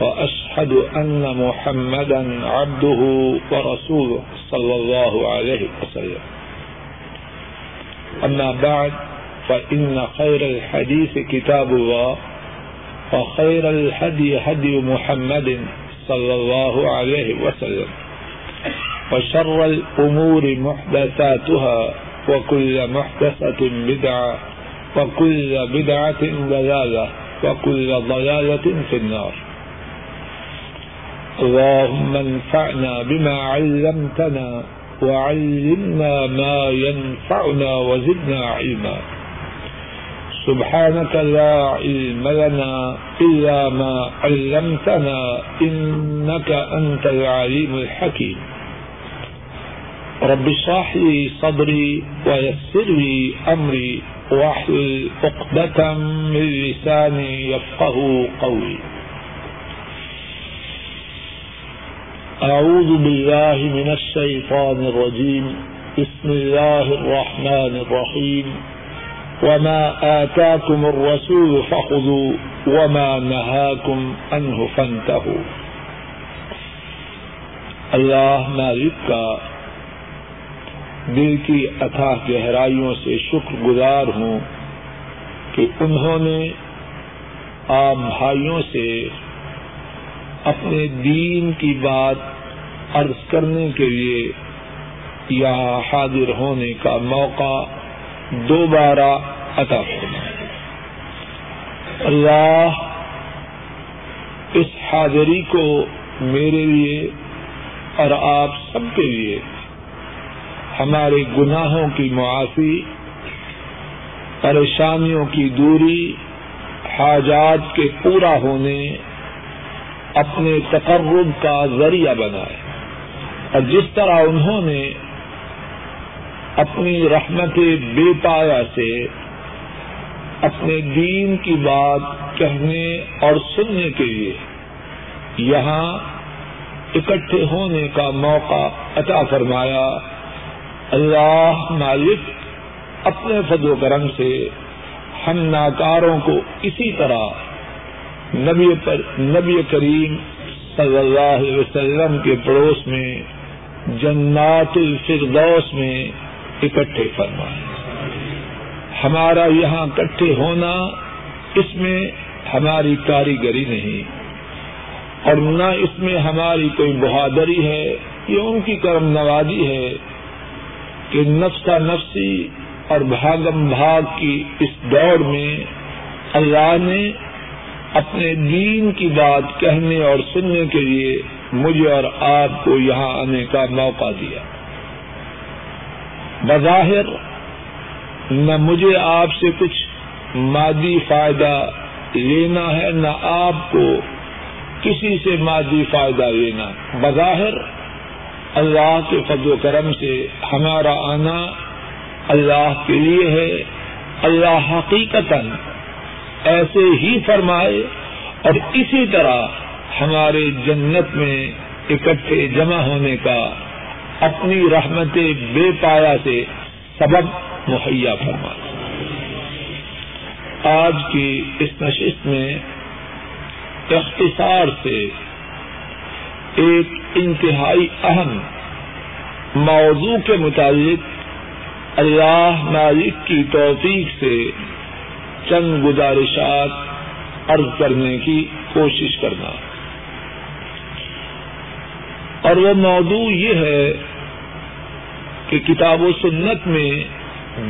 وأشهد أن محمدا عبده ورسوله صلى الله عليه وسلم. أما بعد، فإن خير الحديث كتاب الله، وخير الهدي هدي محمد صلى الله عليه وسلم. وشر الأمور محدثاتها، وكل محدثة بدعة، وكل بدعة ضلالة، وكل ضلالة في النار. اللهم انفعنا بما علمتنا وعلمنا ما ينفعنا وزدنا علما. سبحانك لا علم لنا إلا ما علمتنا إنك أنت العليم الحكيم. رب اشرح لي صدري ويسر لي أمري واحلل عقدة من لساني يفقه قولي. أعوذ بالله من الشيطان الرجيم. بسم الله الرحمن الرحيم. وما آتاكم الرسول فخذوا وما نهاكم عنه فانتهوا. اللہ مالک کا دل کی اتھاہ گہرائیوں سے شکر گزار ہوں کہ انہوں نے آپ بھائیوں سے اپنے دین کی بات عرض کرنے کے لیے یہاں حاضر ہونے کا موقع دوبارہ عطا فرمائے۔ اللہ اس حاضری کو میرے لیے اور آپ سب کے لیے ہمارے گناہوں کی معافی، پریشانیوں کی دوری، حاجات کے پورا ہونے، اپنے تقرب کا ذریعہ بنائے۔ اور جس طرح انہوں نے اپنی رحمت بے پایا سے اپنے دین کی بات کہنے اور سننے کے لیے یہاں اکٹھے ہونے کا موقع عطا فرمایا، اللہ مالک اپنے فضل و کرم سے ہم ناکاروں کو اسی طرح نبی پر نبی کریم صلی اللہ علیہ وسلم کے پڑوس میں جنات الفردوس میں اکٹھے فرمائے۔ ہمارا یہاں اکٹھے ہونا اس میں ہماری کاریگری نہیں، اور نہ اس میں ہماری کوئی بہادری ہے، یہ ان کی کرم نوازی ہے کہ نفسا نفسی اور بھاگم بھاگ کی اس دوڑ میں اللہ نے اپنے دین کی بات کہنے اور سننے کے لیے مجھے اور آپ کو یہاں آنے کا موقع دیا۔ بظاہر نہ مجھے آپ سے کچھ مادی فائدہ لینا ہے، نہ آپ کو کسی سے مادی فائدہ لینا۔ بظاہر اللہ کے فضل و کرم سے ہمارا آنا اللہ کے لیے ہے۔ اللہ حقیقت ایسے ہی فرمائے اور اسی طرح ہمارے جنت میں اکٹھے جمع ہونے کا اپنی رحمت بے پایا سے سبب مہیا فرمائے آج کی اس نشست میں اختصار سے ایک انتہائی اہم موضوع کے متعلق اللہ مالک کی توفیق سے چند گزارشات عرض کرنے کی کوشش کرنا۔ اور وہ موضوع یہ ہے کہ کتاب و سنت میں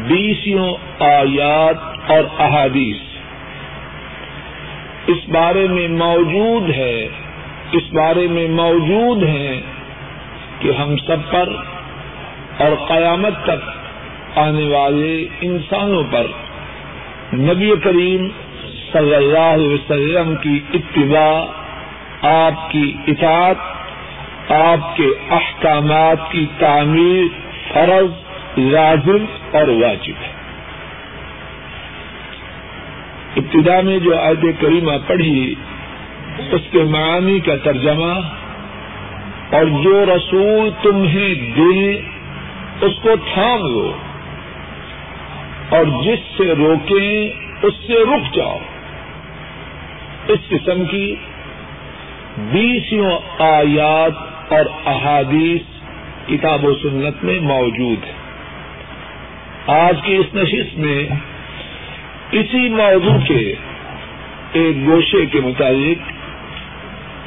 بیسوں آیات اور احادیث اس بارے میں موجود ہے، اس بارے میں موجود ہیں کہ ہم سب پر اور قیامت تک آنے والے انسانوں پر نبی کریم صلی اللہ علیہ وسلم کی اتباع، آپ کی اطاعت آپ کے احکامات کی تعمیر فرض، لازم اور واجب ہے۔ ابتدا میں جو عہد کریمہ پڑھی، اس کے معنی کا ترجمہ، اور جو رسول تمہیں دے، اس کو تھام لو۔ اور جس سے روکیں، اس سے رک جاؤ۔ اس قسم کی بیسوں آیات اور احادیث کتاب و سنت میں موجود ہے آج کی اس نشست میں اسی موضوع کے ایک گوشے کے مطابق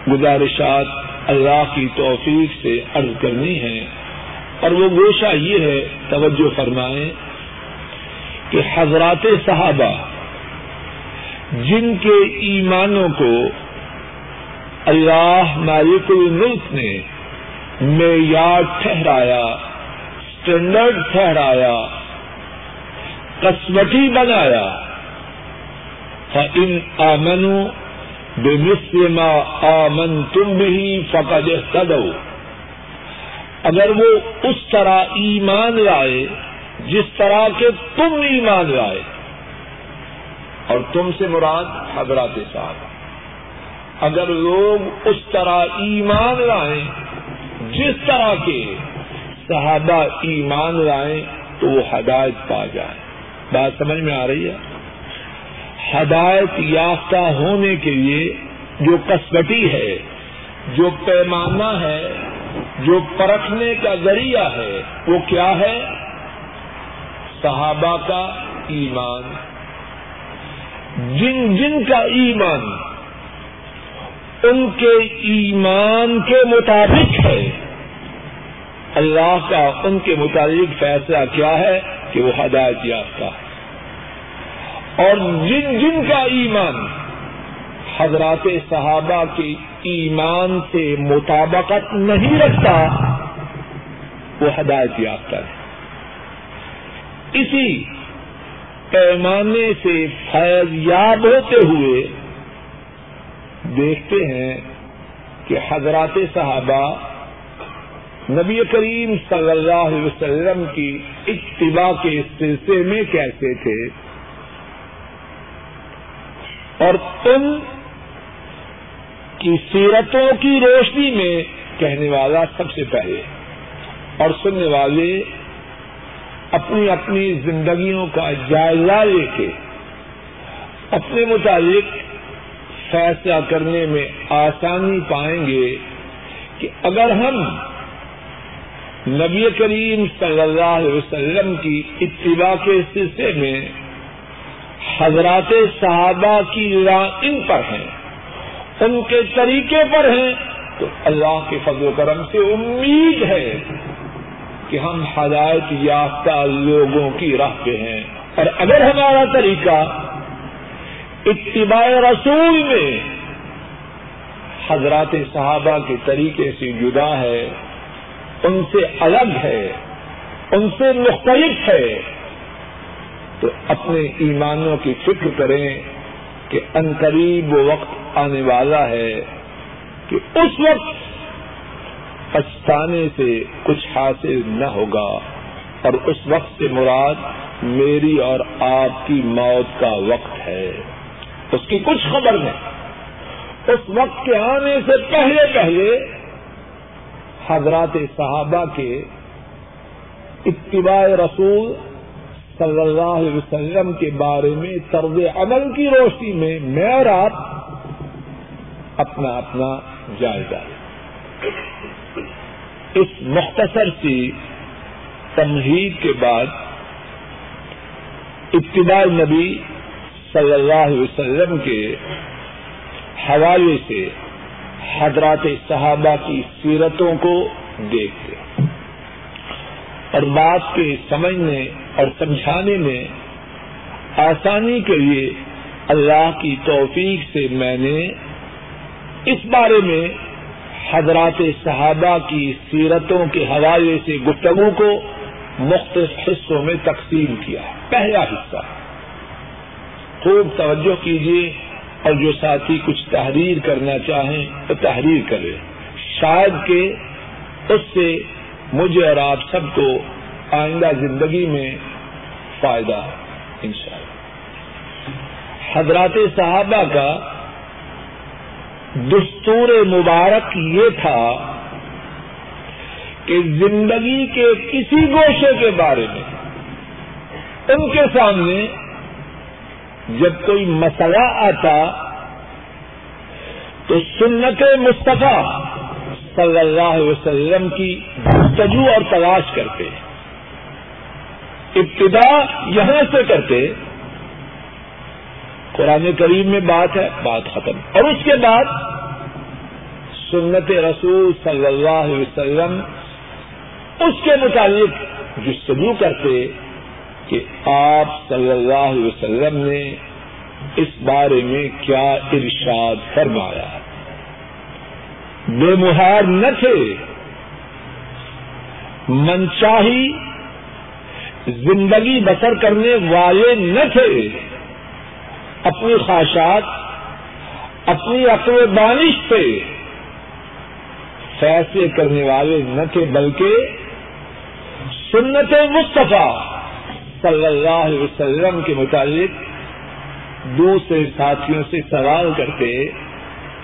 گزارشات اللہ کی توفیق سے عرض کرنی ہے۔ اور وہ گوشہ یہ ہے، توجہ فرمائیں کہ حضرات صحابہ جن کے ایمانوں کو اللہ مالک الملک نے معیار ٹھہرایا اسٹینڈرڈ ٹھہرایا، قسمتی بنایا۔ ان آمنو بے ما آمن تم بھی فقد سدو اگر وہ اس طرح ایمان لائے، جس طرح کے تم ایمان لائے۔ اور تم سے مراد حضرات صاحب۔ اگر لوگ اس طرح ایمان لائیں، جس طرح کے صحابہ ایمان لائیں، تو وہ ہدایت پا جائیں۔ بات سمجھ میں آ رہی ہے؟ ہدایت یافتہ ہونے کے لیے جو کسبٹی ہے، جو پیمانہ ہے، جو پرکھنے کا ذریعہ ہے، وہ کیا ہے؟ صحابہ کا ایمان۔ جن جن کا ایمان ان کے ایمان کے مطابق ہے۔ اللہ کا ان کے مطابق فیصلہ کیا ہے کہ وہ ہدایت یافتہ ہے۔ اور جن جن کا ایمان حضرات صحابہ کے ایمان سے مطابقت نہیں رکھتا، وہ ہدایت یافتہ ہے۔ اسی پیمانے سے فیض یاب ہوتے ہوئے دیکھتے ہیں کہ حضرات صحابہ نبی کریم صلی اللہ علیہ وسلم کی اتباع کے سلسلے میں کیسے تھے؟ اور تم کی سیرتوں کی روشنی میں کہنے والا سب سے پہلے اور سننے والے اپنی اپنی زندگیوں کا جائزہ لے کے اپنے متعلق فیصلہ کرنے میں آسانی پائیں گے کہ اگر ہم نبی کریم صلی اللہ علیہ وسلم کی اتباع کے سلسلے میں حضرات صحابہ کی راہ ان پر ہیں، ان کے طریقے پر ہیں، تو اللہ کے فضل و کرم سے امید ہے کہ ہم ہدایت یافتہ لوگوں کی راہ پہ ہیں۔ اور اگر ہمارا طریقہ اتباع رسول میں۔ حضرات صحابہ کے طریقے سے جدا ہے، ان سے الگ ہے، ان سے مختلف ہے۔ تو اپنے ایمانوں کی فکر کریں کہ ان قریب وہ وقت آنے والا ہے کہ اس وقت پچھتانے سے کچھ حاصل نہ ہوگا اور اس وقت سے مراد میری اور آپ کی موت کا وقت ہے۔ اس کی کچھ خبر نہیں۔ اس وقت کے آنے سے پہلے پہلے حضرات صحابہ کے اتباع رسول صلی اللہ علیہ وسلم کے بارے میں طرز عمل کی روشنی میں میں اور آپ اپنا اپنا جائزہ۔ اس مختصر سی تمہید کے بعد ابتداء نبی صلی اللہ علیہ وسلم کے حوالے سے حضرات صحابہ کی سیرتوں کو دیکھتے اور بات کے سمجھنے اور سمجھانے میں آسانی کے لیے اللہ کی توفیق سے میں نے اس بارے میں حضرات صحابہ کی سیرتوں کے حوالے سے گفتگو کو مختلف حصوں میں تقسیم کیا۔ پہلا حصہ۔ خوب توجہ کیجیے اور جو ساتھی کچھ تحریر کرنا چاہیں تو تحریر کرے۔ شاید کہ اس سے مجھے اور آپ سب کو آئندہ زندگی میں فائدہ انشاءاللہ۔ حضرات صحابہ کا دستور مبارک یہ تھا کہ زندگی کے کسی گوشے کے بارے میں، ان کے سامنے جب کوئی مسئلہ آتا تو سنت مصطفیٰ صلی اللہ علیہ وسلم کی جستجو اور تلاش کرتے ابتدا یہاں سے کرتے۔ قرآن کریم میں بات ہے، بات ختم۔ اور اس کے بعد سنت رسول صلی اللہ علیہ وسلم اس کے متعلق جستجو کرتے۔ کہ آپ صلی اللہ علیہ وسلم نے اس بارے میں کیا ارشاد فرمایا؟ بے مہار نہ تھے، منچاہی، زندگی بسر کرنے والے نہ تھے۔ اپنی خواہشات، اپنی عقل دانش سے فیصلے کرنے والے نہ تھے، بلکہ سنت مصطفیٰ۔ صلی اللہ علیہ وسلم کے متعلق دوسرے ساتھیوں سے سوال کرتے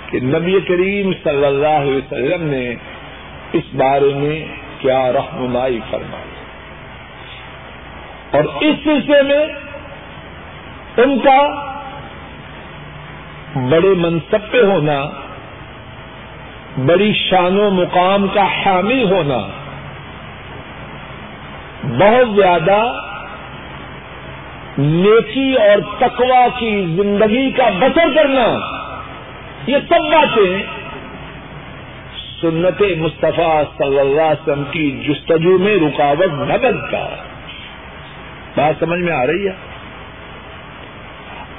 کہ نبی کریم صلی اللہ علیہ وسلم نے اس بارے میں کیا رہنمائی فرمائی؟ اور اس سلسلے میں ان کا بڑے منصب پہ ہونا، بڑی شان و مقام کا حامل ہونا بہت زیادہ نیکی اور تقوا کی زندگی کا بسر کرنا، یہ سب باتیں سنت مصطفیٰ صلی اللہ علیہ وسلم کی جستجو میں رکاوٹ نہ بنتا۔ بات سمجھ میں آ رہی ہے؟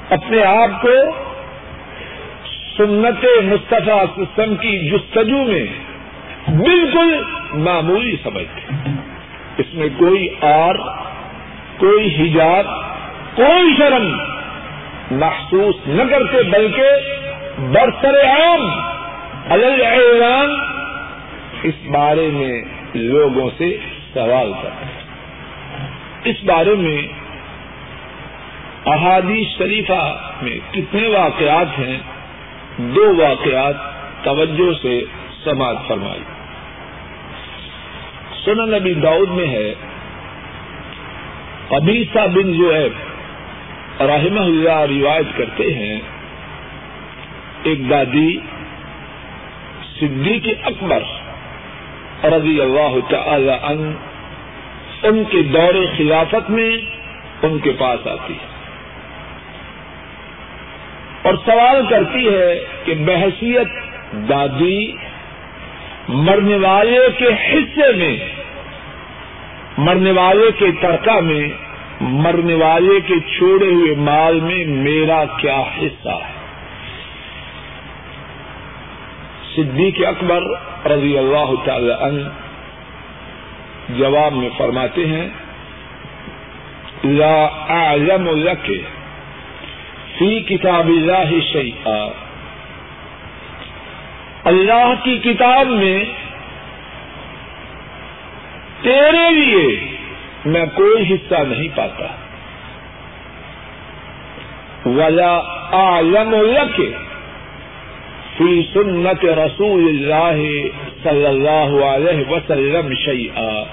اپنے آپ کو سنت مصطفیٰ سسٹم کی جستجو میں بالکل معمولی سمجھتے اس میں کوئی آر، کوئی حجاب کوئی شرم محسوس نہ کرتے، بلکہ برسر عام اعلان اس بارے میں لوگوں سے سوال کرتے اس بارے میں احادیث شریفہ میں کتنے واقعات ہیں؟ دو واقعات توجہ سے سماعت فرمائی سنن نبی داؤد میں ہے ابیسا بن جو ہے رحمہ اللہ روایت کرتے ہیں، ایک دادی صدیق اکبر رضی اللہ تعالی عنہ ان کے دور خلافت میں ان کے پاس آتی ہے۔ اور سوال کرتی ہے کہ بحثیت دادی مرنے والے کے حصے میں، مرنے والے کے ترکہ میں مرنے والے کے چھوڑے ہوئے مال میں میرا کیا حصہ ہے؟ صدیق اکبر رضی اللہ تعالی عنہ جواب میں فرماتے ہیں، لا اعلم لك فی کتاب اللہ شیئا. اللہ کی کتاب میں تیرے لیے میں کوئی حصہ نہیں پاتا۔ ولا عالم لک فی سنت رسول اللہ صلی اللہ علیہ وسلم شیئا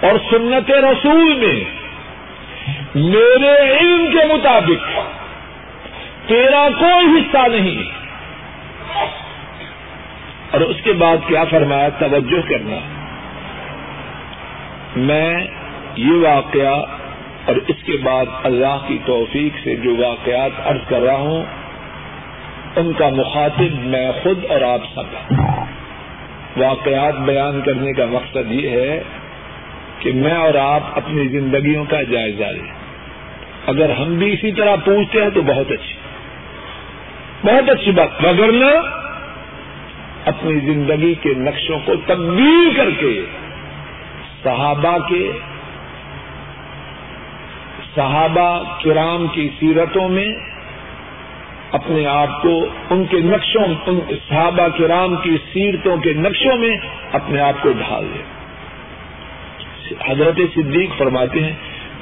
اور سنت رسول میں میرے علم کے مطابق تیرا کوئی حصہ نہیں۔ اور اس کے بعد کیا فرمایا؟ توجہ کرنا۔ میں یہ واقعہ اور اس کے بعد اللہ کی توفیق سے جو واقعات عرض کر رہا ہوں، ان کا مخاطب میں خود اور آپ سب واقعات بیان کرنے کا مقصد یہ ہے کہ میں اور آپ اپنی زندگیوں کا جائزہ لیں۔ اگر ہم بھی اسی طرح پوچھتے ہیں تو بہت اچھی۔ بہت اچھی بات۔ مگر نہ اپنی زندگی کے نقشوں کو تبدیل کر کے صحابہ کے صحابہ کرام کی سیرتوں میں اپنے آپ کو ان کے نقشوں ان صحابہ کرام کی سیرتوں کے نقشوں میں اپنے آپ کو ڈھال دیں حضرت صدیق فرماتے ہیں،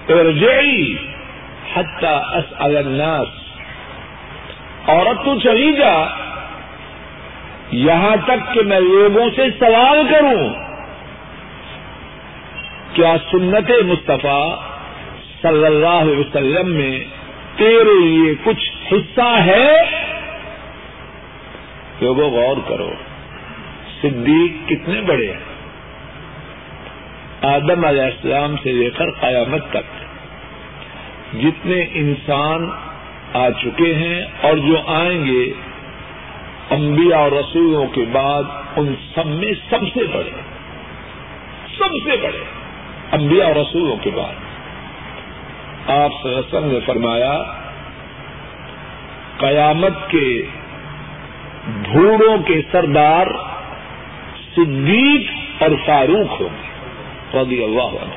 ارجعی حتی اسأل الناس۔ عورت تو چلی جا، یہاں تک کہ میں لوگوں سے سوال کروں۔ کیا سنت مصطفیٰ صلی اللہ علیہ وسلم میں تیرے لیے کچھ حصہ ہے؟ لوگوں غور کرو، صدیق کتنے بڑے ہیں۔ آدم علیہ السلام سے لے کر قیامت تک جتنے انسان آ چکے ہیں اور جو آئیں گے، انبیاء اور رسولوں کے بعد ان سب میں سب سے بڑے، سب سے بڑے۔ انبیاء اور رسولوں کے بعد آپ وسلم نے فرمایا، قیامت کے بھوڑوں کے سردار صدیق اور فاروق ہوں گے، رضی اللہ عنہ۔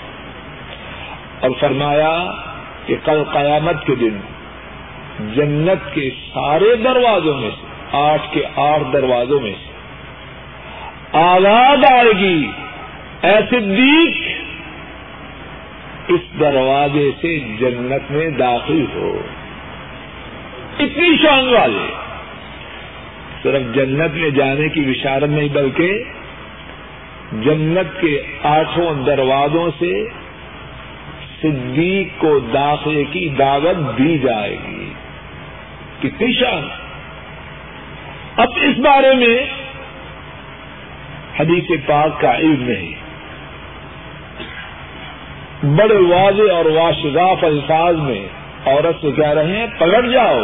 اور فرمایا کہ کل قیامت کے دن جنت کے سارے دروازوں میں سے، آٹھ کے آٹھ دروازوں میں سے آواز آئے گی ایسے دیکھ اس دروازے سے جنت میں داخل ہو۔ اتنی شان والے۔ صرف جنت میں جانے کی بشارت نہیں، بلکہ جنت کے آٹھوں دروازوں سے صدیق کو داخلے کی دعوت دی جائے گی۔ کتنی شان۔ اب اس بارے میں حدیث پاک کا علم نہیں بڑے واضح اور واشگاف الفاظ میں عورت سے کہہ رہے ہیں، پکڑ جاؤ۔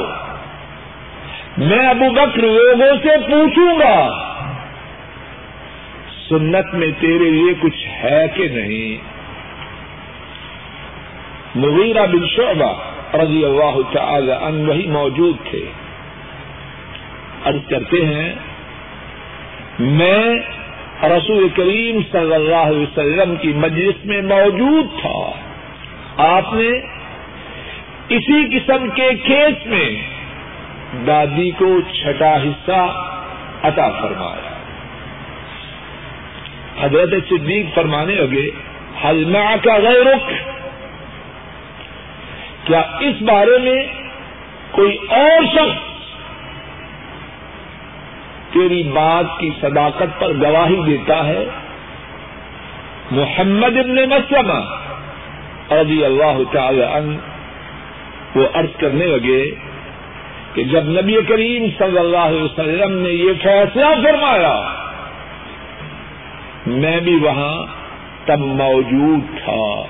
میں ابو بکر لوگوں سے پوچھوں گا، سنت میں تیرے لیے کچھ ہے کہ نہیں؟ مغیرہ بن شعبہ رضی اللہ تعالی ان وہی موجود تھے۔ عرض کرتے ہیں، میں رسول کریم صلی اللہ علیہ وسلم کی مجلس میں موجود تھا۔ آپ نے اسی قسم کے کیس میں دادی کو چھٹا حصہ عطا فرمایا۔ حضرت صدیق فرمانے لگے حلما کا غیر رخ کیا اس بارے میں کوئی اور شخص تیری بات کی صداقت پر گواہی دیتا ہے؟ محمد ابن مسلمہ رضی اللہ تعالی عنہ وہ عرض کرنے لگے کہ جب نبی کریم صلی اللہ علیہ وسلم نے یہ فیصلہ فرمایا، میں بھی وہاں تب موجود تھا۔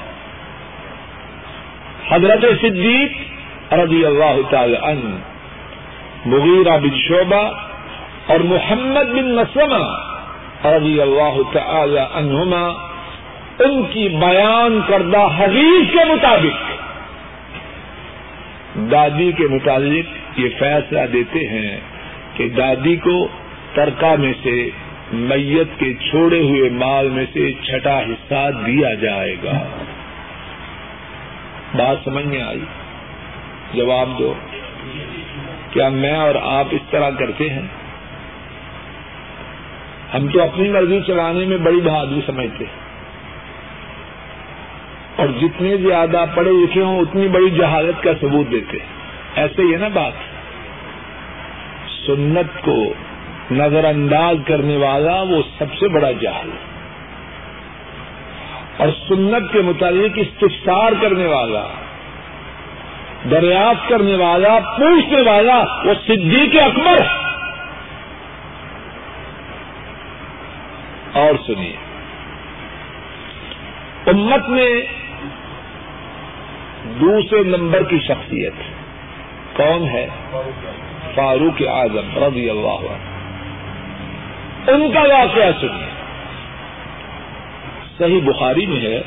حضرت صدیق رضی اللہ تعالی عنہ، مغیرہ بن شعبہ اور محمد بن مسلمہ رضی اللہ تعالی عنہما ان کی بیان کردہ حدیث کے مطابق، دادی کے متعلق یہ فیصلہ دیتے ہیں کہ دادی کو ترکا میں سے، میت کے چھوڑے ہوئے مال میں سے چھٹا حصہ دیا جائے گا۔ بات سمجھ میں آئی؟ جواب دو۔ کیا میں اور آپ اس طرح کرتے ہیں؟ ہم تو اپنی مرضی چلانے میں بڑی بہادری سمجھتے ہیں۔ اور جتنے زیادہ پڑھے لکھے ہوں، اتنی بڑی جہالت کا ثبوت دیتے ایسے ہی ہے نا بات۔ سنت کو نظر انداز کرنے والا وہ سب سے بڑا جہل اور سنت کے متعلق استفسار کرنے والا، دریافت کرنے والا، پوچھنے والا وہ صدیق اکبر ہے۔ اور سنیے۔ امت میں دوسرے نمبر کی شخصیت کون ہے؟ فاروق اعظم رضی اللہ عنہ۔ ان کا واقعہ سنیے۔ صحیح بخاری میں ہے۔